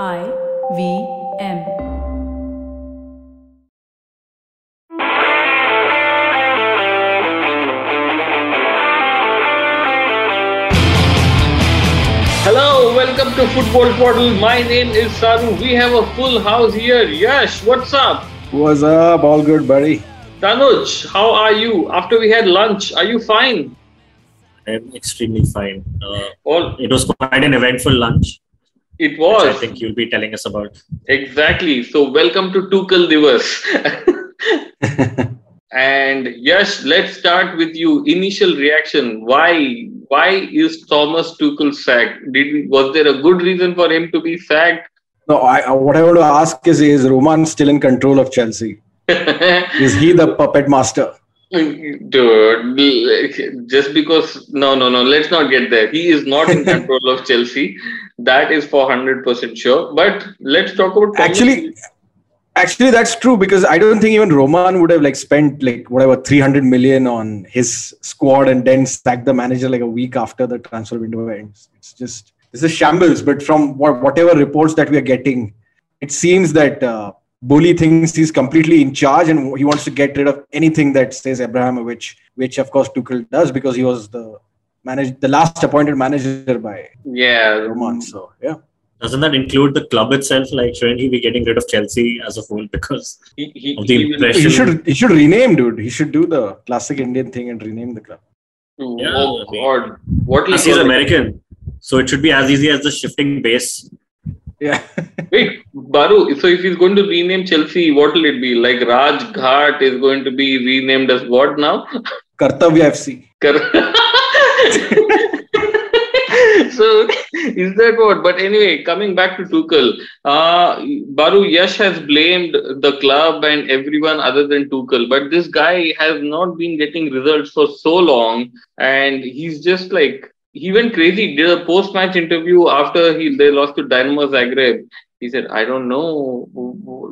I V M. Hello, welcome to Football Twaddle. My name is Saru. We have a full house here. Yash, what's up? What's up? All good, buddy. Tanuj, how are you? After we had lunch, are you fine? I'm extremely fine. Uh, All it was quite an eventful lunch, it which was I think you'll be telling us about. exactly. So, welcome to Tuchel Divas. and yes, let's start with you. Initial reaction. Why? Why is Thomas Tuchel sacked? Did was there a good reason for him to be sacked? No, I, I- what I want to ask is: Is Roman still in control of Chelsea? Is he the puppet master? Dude, just because no, no, no, let's not get there. He is not in control of Chelsea. That is for hundred percent sure. But let's talk about Actually, actually, that's true because I don't think even Roman would have like spent like whatever 300 million on his squad and then sack the manager like a week after the transfer window ends. It's just this is shambles. But from whatever reports that we are getting, it seems that uh, Boehly thinks he's completely in charge and he wants to get rid of anything that says Abramovich, which of course Tuchel does because he was the manage the last appointed manager by Yeah, Roman. So yeah. Doesn't that include the club itself? Like, shouldn't he be getting rid of Chelsea as a whole? Because he, he, Of the he impression- He should he should rename, dude. He should do the classic Indian thing and rename the club. Yeah, oh God, what will he's? American, so it should be as easy as the shifting base. Yeah. Wait, Baru. So if he's going to rename Chelsea, what will it be? Like Raj Ghat is going to be renamed as what now? Kartavya FC. so is that what? But anyway, coming back to Tuchel, uh, Baru Yash has blamed the club and everyone other than Tuchel, but this guy has not been getting results for so long, and he's just like he went crazy. Did a post-match interview after he they lost to Dynamo Zagreb. He said, "I don't know,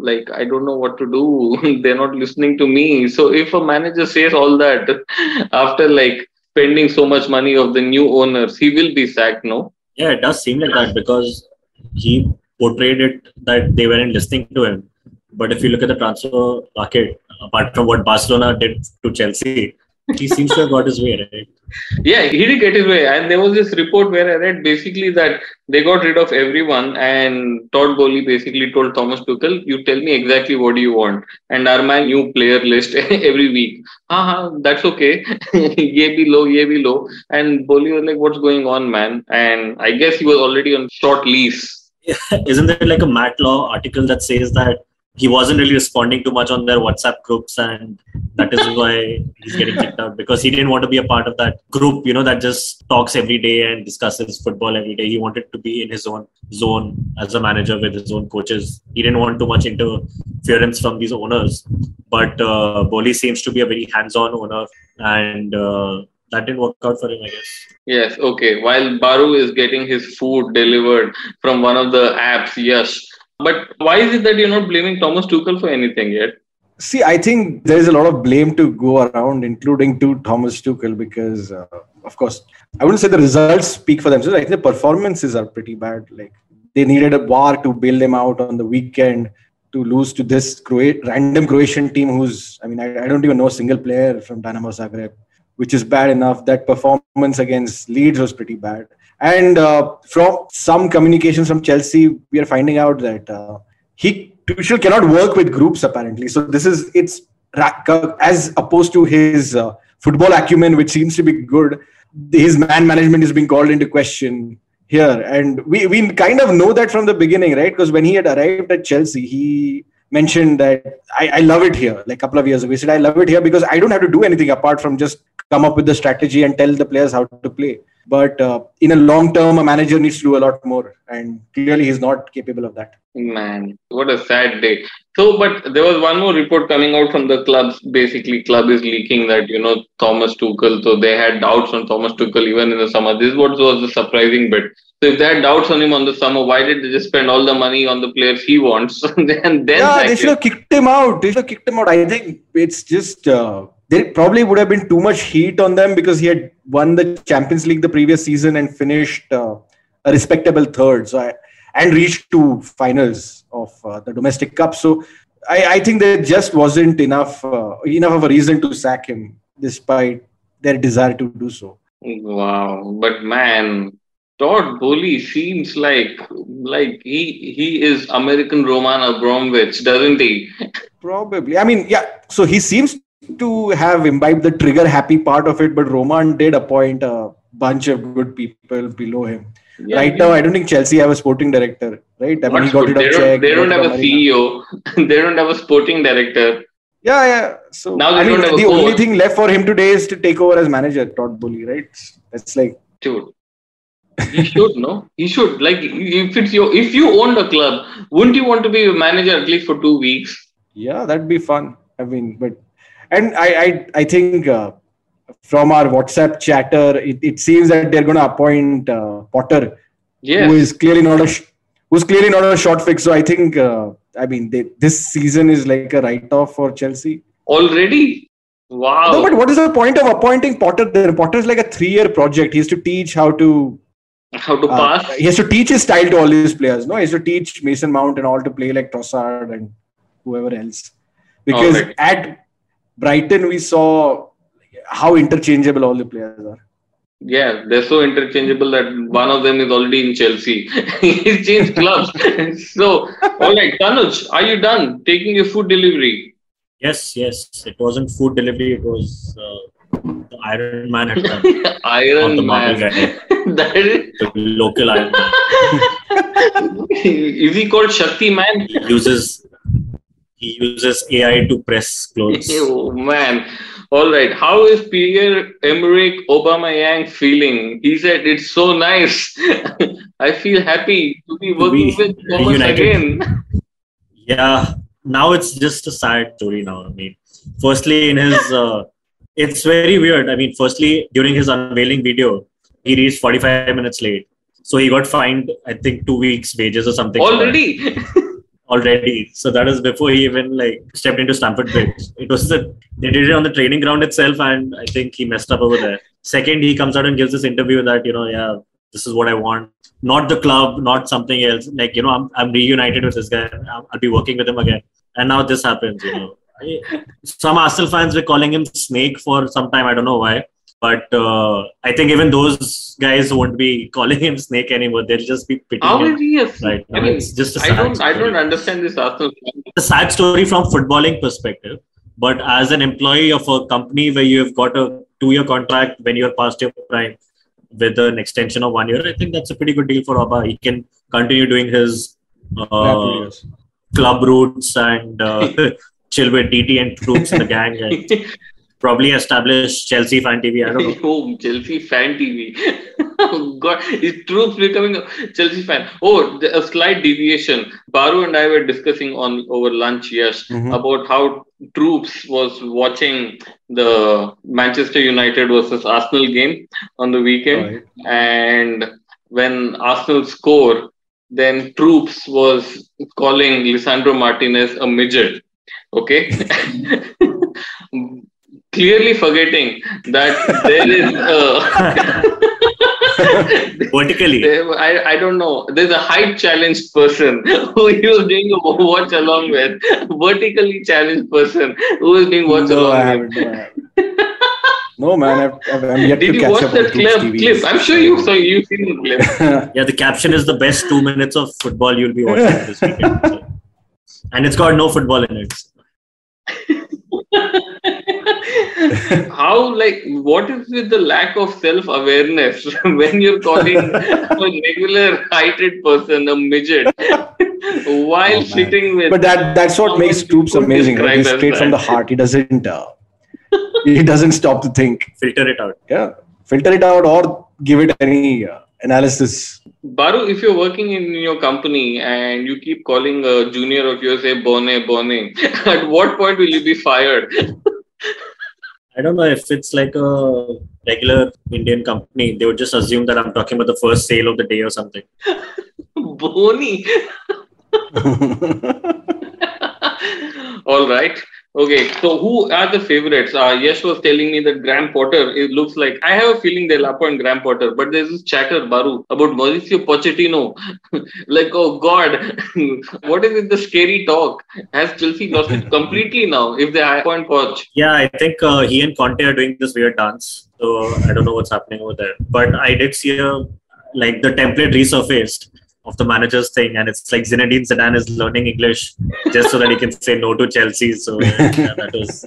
like I don't know what to do. They're not listening to me." So if a manager says all that after like spending so much money of the new owners, he will be sacked. No. Yeah, it does seem like that because he portrayed it that they weren't listening to him. But if you look at the transfer market, apart from what Barcelona did to Chelsea, he seems to have got his way, right? Yeah, he did get his way. And there was this report where I read basically that they got rid of everyone, and Todd Boehly basically told Thomas Tuchel, "You tell me exactly what do you want, and are my new player list every week." Haha, that's okay. ye be low, ye be low. And Boehly was like, "What's going on, man?" And I guess he was already on short lease. Isn't there like a Matt Law article that says that he wasn't really responding too much on their WhatsApp groups, and that is why he's getting kicked out because he didn't want to be a part of that group, you know, that just talks every day and discusses football every day. He wanted to be in his own zone as a manager with his own coaches. He didn't want too much interference from these owners, but uh, Boehly seems to be a very hands-on owner, and uh, that didn't work out for him, I guess. Yes, okay. While Baru is getting his food delivered from one of the apps, yes. But why is it that you're not blaming Thomas Tuchel for anything yet? See, I think there is a lot of blame to go around, including to Thomas Tuchel, because uh, of course, I wouldn't say the results speak for themselves. I think the performances are pretty bad. Like they needed a bar to bail them out on the weekend to lose to this Croat- random Croatian team who's, I mean, I, I don't even know a single player from Dynamo Zagreb, which is bad enough. That performance against Leeds was pretty bad. And uh, from some communications from Chelsea, we are finding out that uh, he Tuchel cannot work with groups apparently. So this is it's as opposed to his uh, football acumen, which seems to be good. His man management is being called into question here, and we we kind of know that from the beginning, right? Because when he had arrived at Chelsea, he mentioned that I, I love it here. Like a couple of years ago, he said I love it here because I don't have to do anything apart from just come up with the strategy and tell the players how to play. But uh, in a long term, a manager needs to do a lot more, and clearly he's not capable of that. Man, what a sad day. So, but there was one more report coming out from the clubs. Basically, club is leaking that you know Thomas Tuchel. So they had doubts on Thomas Tuchel even in the summer. This is what was the surprising bit. So if they had doubts on him on the summer, why did they just spend all the money on the players he wants and then yeah, they should have kicked him out. They should have kicked him out. I think it's just uh, there probably would have been too much heat on them because he had won the Champions League the previous season and finished uh, a respectable third. So I, and reached to finals of uh, the domestic cup. So I, I think there just wasn't enough uh, enough of a reason to sack him, despite their desire to do so. Wow, but man, Todd Boehly seems like like he he is American Roman Abramovich, doesn't he? Probably. I mean, yeah. So he seems to have imbibed the trigger happy part of it, but Roman did appoint a bunch of good people below him. Yeah, right now, I don't think Chelsea have a sporting director, right? I mean, he got good? rid They of don't, they don't have a Marina. CEO. they don't have a sporting director. Yeah, yeah. So Now they I mean, don't have a the only thing left for him today is to take over as manager, Todd Boehly, right? That's like Dude. He should, no? He should. Like if it's your if you owned a club, wouldn't you want to be a manager at least for two weeks? yeah, that'd be fun. I mean, but and I I I think uh, from our WhatsApp chatter, it, it seems that they're going to appoint uh, Potter, Yes. who is clearly not a sh- who's clearly not a short fix. So I think uh, I mean they, this season is like a write off for Chelsea. Already? Wow. No, but what is the point of appointing Potter? Then Potter is like a three year project. He has to teach how to How to Uh, pass? he has to teach his style to all these players. No, he has to teach Mason Mount and all to play like Trossard and whoever else. Because Alright. at Brighton, we saw how interchangeable all the players are. Yeah, they're so interchangeable that one of them is already in Chelsea. He's changed clubs. so, all right, Tanuj, are you done taking your food delivery? Yes, yes. It wasn't food delivery. It was uh, the Iron Man had done. Iron the Man. that is, The local Iron Man. is he called Shakti Man? He uses he uses AI to press clothes. Oh man. All right. How is Pierre Emerick Aubameyang feeling? He said it's so nice. I feel happy to be working be with Thomas reunited. again. Yeah, now it's just a sad story now. I mean, firstly, in his, uh, it's very weird. I mean, firstly, during his unveiling video, he reached 45 minutes late. So he got fined, I think, two weeks' wages or something. Already. Already. So that is before he even like stepped into Stamford Bridge. It was the, they did it on the training ground itself, and I think he messed up over there. Second, he comes out and gives this interview that, you know, yeah, this is what I want. Not the club, not something else. Like, you know, I'm, I'm reunited with this guy. I'll, I'll be working with him again. And now this happens, you know. Some Arsenal fans were calling him Snake for some time. I don't know why. But uh, I think even those guys won't be calling him Snake anymore. They'll just be pitying How him. is he a Right. I mean, it's just a I sad don't I don't understand this Arsenal fan. a sad story from footballing perspective but as an employee of a company where you have got a two year contract when you're past your prime with an extension of one year i think that's a pretty good deal for Auba. he can continue doing his uh, club routes and uh, chill with dt and Troopz in the gang and probably establish chelsea fan tv i don't know oh, Chelsea fan TV. oh, God, is Troopz becoming a Chelsea fan? Oh, the- a slight deviation. Baru and I were discussing on over lunch, yes, Mhm. about how Troopz was watching the Manchester United versus Arsenal game on the weekend, Right. and when Arsenal score, then Troops was calling Lisandro Martinez a midget. Okay. Clearly forgetting that there is a vertically there- I, I don't know. There's a height challenged person who he was doing a watch along with. Vertically challenged person who was doing watch No, I along with. haven't. No, I. No, man, I've, I've, I'm yet Did to you catch watch up on that Troopz clip? TV. clip? I'm sure you saw you've seen the clip. yeah the caption is the best two minutes of football you'll be watching this weekend so. and it's got no football in it How like what is with the lack of self awareness when you're calling a regular heighted person a midget while Oh, sitting with but that that's what makes you Troopz amazing. Right? He's describe as straight from the heart. He doesn't. Uh, he doesn't stop to think. filter it out Yeah, filter it out or give it any uh, analysis. Baru, if you're working in your company and you keep calling a junior of yours a bone bone, at what point will you be fired? I don't know if it's like a regular Indian company. They would just assume that I'm talking about the first sale of the day or something. Bony. All right. Okay, so who are the favorites? Uh, Yash was telling me that Graham Potter. It looks like I have a feeling they'll appoint Graham Potter, but there's this chatter, Baru, about Mauricio Pochettino. like, oh God, what is it? The scary talk. Has Chelsea lost it completely now? If they appoint Poch, Yeah, I think uh, he and Conte are doing this weird dance. So I don't know what's happening over there. But I did see a like the template resurfaced of the managers thing, and it's like Zinedine Zidane is learning English just so that he can say no to Chelsea. So yeah, that was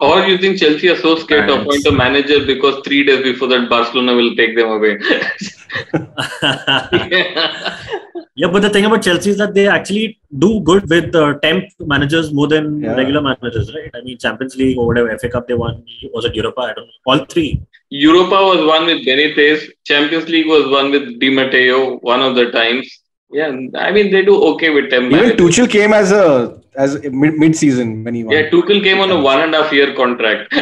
or you think Chelsea are so scared to appoint a manager because three days before that Barcelona will take them away? yeah. But the thing about Chelsea is that they actually do good with uh, temp managers more than Yeah. regular managers, right? I mean, Champions League or whatever FA Cup they won was it Europa? I don't know. All three. Europa was won with Benitez. Champions League was won with Di Matteo one of the times. Yeah, I mean they do okay with them. Even Tuchel came as a as a mid mid season when he won. Yeah, Tuchel came on a one and a half year contract.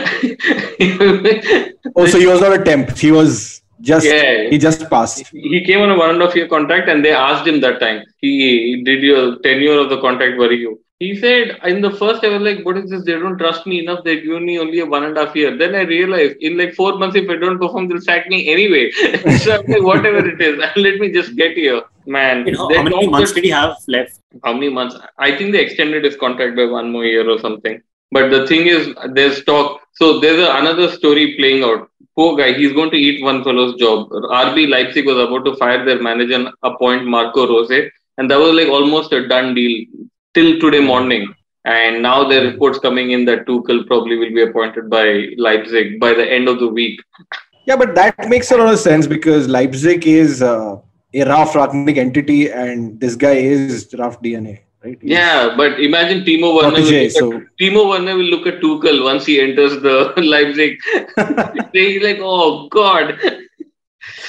oh, so he was not a temp. He was just Yeah. he just passed. he came on a one and a half year contract, and they asked him that time. He did your tenure of the contract worry you? He said in the first I was like, what is this? They don't trust me enough. they give me only a one and a half year. Then I realized in like four months, if I don't perform, they'll sack me anyway. so I'm like, whatever it is, let me just get here. Man, You know, how many months did he have left? how many months? I think they extended his contract by one more year or something. But the thing is, there's talk. So there's a, another story playing out. Poor guy, he's going to eat one fellow's job. RB Leipzig was about to fire their manager and appoint Marco Rose, and that was like almost a done deal till today morning. And now there are reports coming in that Tuchel probably will be appointed by Leipzig by the end of the week. Yeah, but that makes a lot of sense because Leipzig is uh, a Ralf Rangnick entity, and this guy is Ralph DNA, right? Yeah, but imagine Timo Werner. Will protege, look at, Timo Werner will look at Tuchel once he enters the Leipzig. He's like, oh God.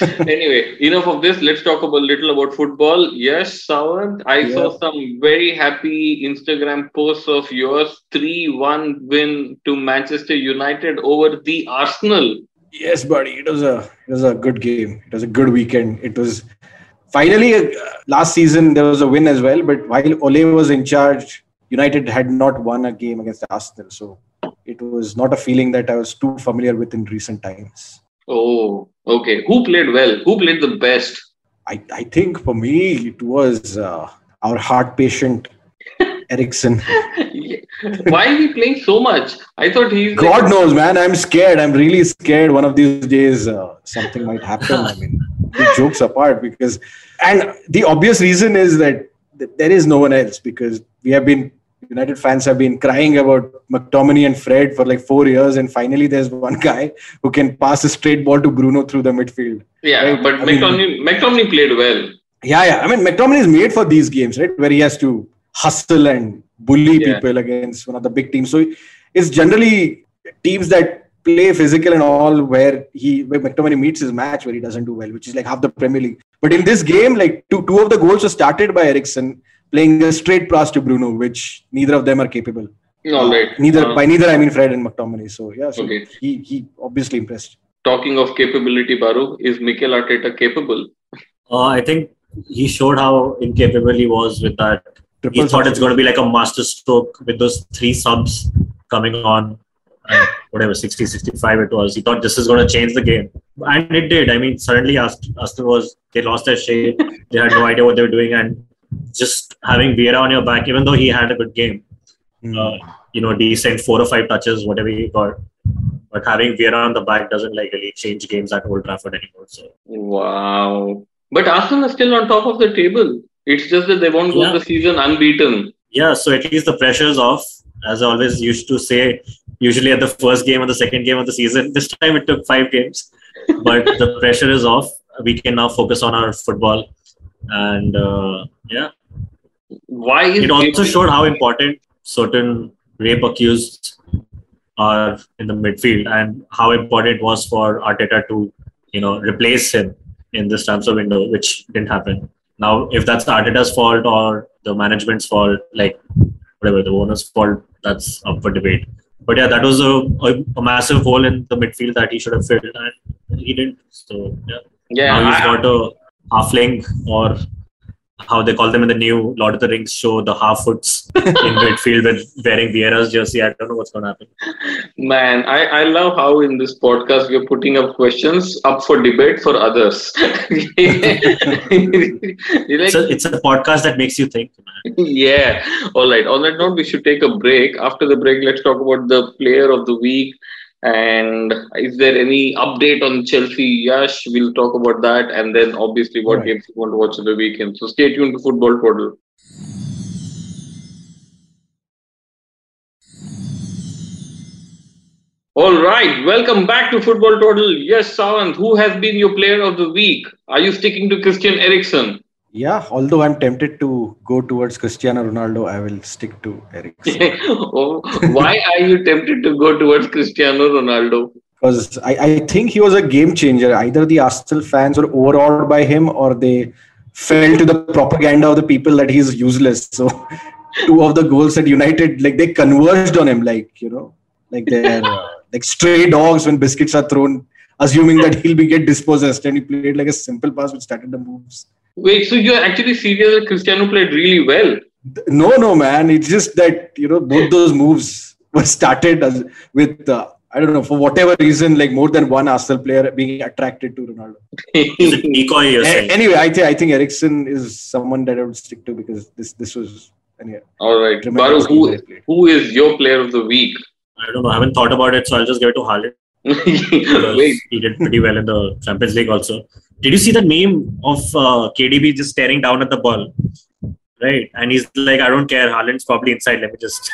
anyway, enough of this. Let's talk about little about football. Yes, Sawant, I Yeah. saw some very happy Instagram posts of yours. 3-1 win to Manchester United over the Arsenal. yes, buddy, it was a it was a good game. It was a good weekend. It was finally uh, last season there was a win as well, but while Ole was in charge, United had not won a game against Arsenal, so it was not a feeling that I was too familiar with in recent times. Oh, okay. Who played well? Who played the best? I, I think for me it was uh, our heart patient Eriksen. Why is he playing so much? I thought he's God like, knows, man. I'm scared. I'm really scared. One of these days, uh, something might happen. I mean, jokes apart, because and the obvious reason is that there is no one else because we have been United fans have been crying about McTominay and Fred for like four years, and finally there's one guy who can pass a straight ball to Bruno through the midfield. Yeah, Right, but I mean- McTominay, McTominay played well. Yeah, yeah. I mean, McTominay is made for these games, right? Where he has to hustle and bully Yeah. people against one of the big teams. So it's generally teams that play physical and all where he where McTominay meets his match where he doesn't do well, which is like half the Premier League. But in this game, like two two of the goals were started by Eriksen playing a straight pass to Bruno, which neither of them are capable. All right. Neither Uh, by neither I mean Fred and McTominay. So yeah, so Okay. he he obviously impressed. talking of capability, Baru, is Mikel Arteta capable? Uh, I think he showed how incapable he was with that. He thought it's going to be like a master stroke with those three subs coming on, uh, whatever 60, 65 it was. He thought this is going to change the game, and it did. I mean, suddenly Ast- Aston was they lost their shape. They had no idea what they were doing, and just having Vieira on your back, even though he had a good game, Hmm. uh, you know, decent four or five touches, whatever he got. But having Vieira on the back doesn't like really change games at Old Trafford anymore. So Wow. But Arsenal is still on top of the table. It's just that they won't go Yeah. the season unbeaten. yeah, so at least the pressure's off. As I always used to say, usually at the first game or the second game of the season. This time it took five games, but the pressure is off. We can now focus on our football, and uh, yeah, Why is it also Gabriel- showed how important certain rape accused are in the midfield, and how important it was for Arteta to, you know, replace him in this transfer window, which didn't happen. Now, if that's Arteta's fault or the management's fault, like whatever the owner's fault, that's up for debate. But yeah, that was a, a, a massive hole in the midfield that he should have filled, and he didn't. So yeah, Yeah, now he's I- got a halfling or how they call them in the new Lord of the Rings show, the Harfoots in midfield with wearing Vieira's jersey. I don't know what's going to happen. Man, I, I love how in this podcast we're putting up questions up for debate for others. Like, It's a, it's a podcast that makes you think. Man. yeah. All right. On that note, we should take a break. After the break, let's talk about the player of the week. And is there any update on Chelsea? Yash, we'll talk about that. And then obviously what Right. games you want to watch on the weekend. So stay tuned to Football Twaddle. All right, welcome back to Football Twaddle. Yes, Sawant, who has been your player of the week? Are you sticking to Christian Eriksen? Yeah, although I'm tempted to go towards Cristiano Ronaldo, I will stick to Eriksen. oh, why are you tempted to go towards Cristiano Ronaldo? because I, I think he was a game changer. Either the Arsenal fans were overawed by him or they fell to the propaganda of the people that he's useless. So two of the goals at United, like they converged on him, like you know, like they're like stray dogs when biscuits are thrown, assuming that he'll be get dispossessed. And he played like a simple pass which started the moves. Wait, so you're actually serious that Cristiano played really well? No, no, man. It's just that you know both those moves were started as, with uh, I don't know for whatever reason, like more than one Arsenal player being attracted to Ronaldo. Is it decoy you're A- saying? anyway, I think I think Eriksen is someone that I would stick to because this this was anyway. All right, tremendous Baru, game who, that he played. who is your player of the week? I don't know. I haven't thought about it, so I'll just give it to Haaland he did pretty well in the Champions League also. Did you see the name of uh, KDB just staring down at the ball? Right, and he's like, "I don't care. Haaland's probably inside. Let me just."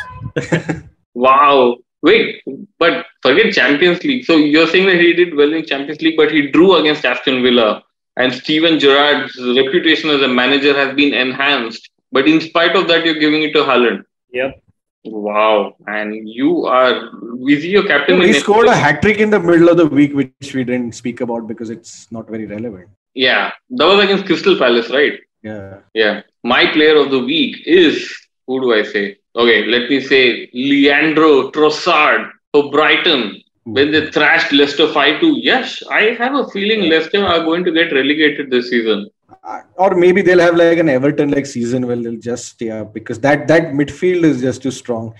wow. Wait, but forget Champions League. So you're saying that he did well in Champions League, but he drew against Aston Villa, and Steven Gerrard's reputation as a manager has been enhanced. But in spite of that, you're giving it to Haaland. Yep. Wow, and you are he your captain? He scored a hat trick in the middle of the week, which we didn't speak about because it's not very relevant. Yeah, that was against Crystal Palace, right? Yeah, Yeah. My player of the week is who do I say? Okay, let me say Leandro Trossard for Brighton when they thrashed Leicester 5 2. Yes, I have a feeling Leicester are going to get relegated this season. Uh, or maybe they'll have like an Everton like season where they'll just stay up because that that midfield is just too strong.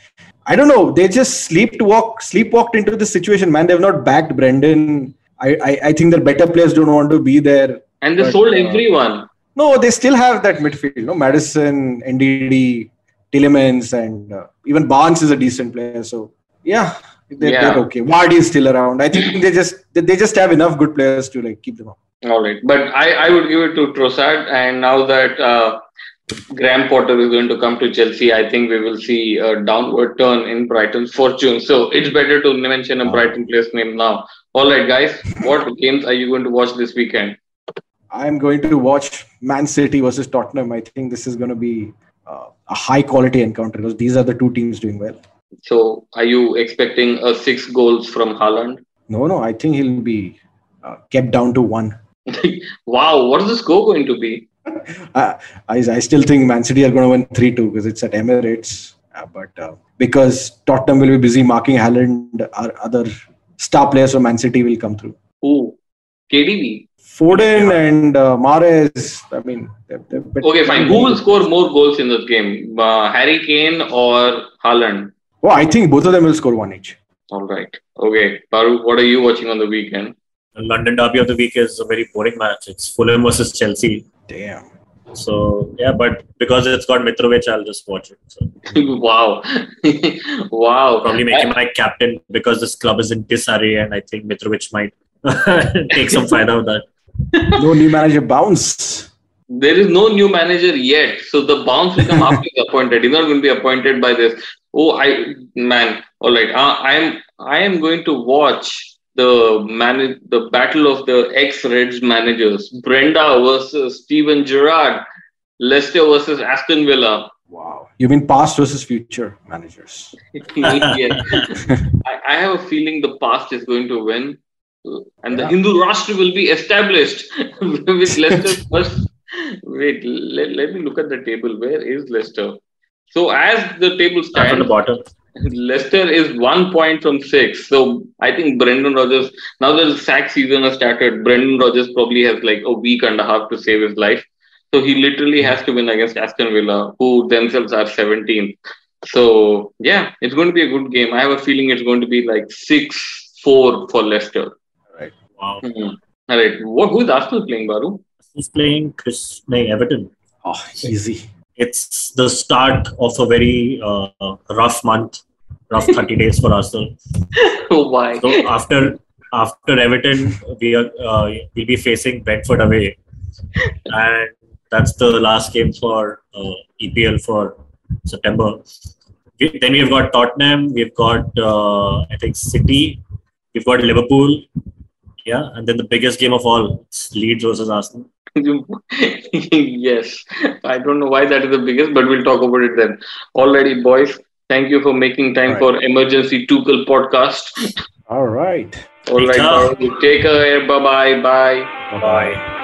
I don't know. They just sleepwalk sleepwalked into the situation, man. They've not backed Brendan. I I, I think their better players don't want to be there. And they But, sold uh, everyone. No, they still have that midfield. No, Maddison, Ndidi, Tielemans, and uh, even Barnes is a decent player. So yeah, they're, Yeah. they're okay. Vardy is still around. I think they just they, they just have enough good players to like keep them up. All right. But I, I would give it to Trossard. And now that uh, Graham Potter is going to come to Chelsea, I think we will see a downward turn in Brighton's fortune. So it's better to mention a Ah. Brighton player's name now. All right, guys. What games are you going to watch this weekend? I'm going to watch Man City versus Tottenham. I think this is going to be uh, a high quality encounter because these are the two teams doing well. So, are you expecting a six goals from Haaland? No, no, I think he'll be uh, kept down to one. wow, what is the score going to be? Uh, I, I still think Man City are going to win 3 2 because it's at Emirates. Uh, but uh, because Tottenham will be busy marking Haaland, our other star players from Man City will come through. Who? KDB. Foden and uh, Mahrez, I mean, they're, they're Okay, fine. Who will score more goals in this game? Uh, Harry Kane or Haaland? Oh, I think both of them will score one each. All right. Okay, Baru, what are you watching on the weekend? The London Derby of the week is a very boring match. It's Fulham versus Chelsea. Damn. So yeah, but because it's got Mitrovic, I'll just watch it. So wow. wow. probably make him my captain because this club is in disarray, and I think Mitrovic might take some fire out of that. No new manager bounce. There is no new manager yet, so the bounce will come after he's appointed. He's not going to be appointed by this. Oh, I man. All right. Uh, I am. I am going to watch the man. The battle of the ex-Reds managers: Brendan versus Steven Gerrard, Leicester versus Aston Villa. Wow. You mean past versus future managers? yeah. I, I have a feeling the past is going to win, and the Hindu Rashtra will be established with Leicester first. Wait, let, let me look at the table. Where is Leicester? So as the table Start from the bottom. Leicester is one point from six. So I think Brendan Rodgers, now that the sack season has started, Brendan Rodgers probably has like a week and a half to save his life. So he literally has to win against Aston Villa, who themselves are 17th. So yeah, it's going to be a good game. I have a feeling it's going to be like six four for Leicester. Right. Wow. Mhm. All right. What who is Arsenal playing, Baru? He's playing Chris no, Everton. Oh, easy. It's the start of a very uh, rough month, rough 30 days for Arsenal. Oh, Why? So after after Everton, we are uh, we'll be facing Brentford away, and that's the last game for uh, EPL for September. We, then we've got Tottenham, we've got uh, I think City, we've got Liverpool, yeah, and then the biggest game of all, Leeds versus Arsenal. yes. I don't know why that is the biggest, but we'll talk about it then. Alrighty, boys. Thank you for making time Right. for Emergency Tuchel podcast. All right. All right, take care. Bye bye. Bye. Bye bye.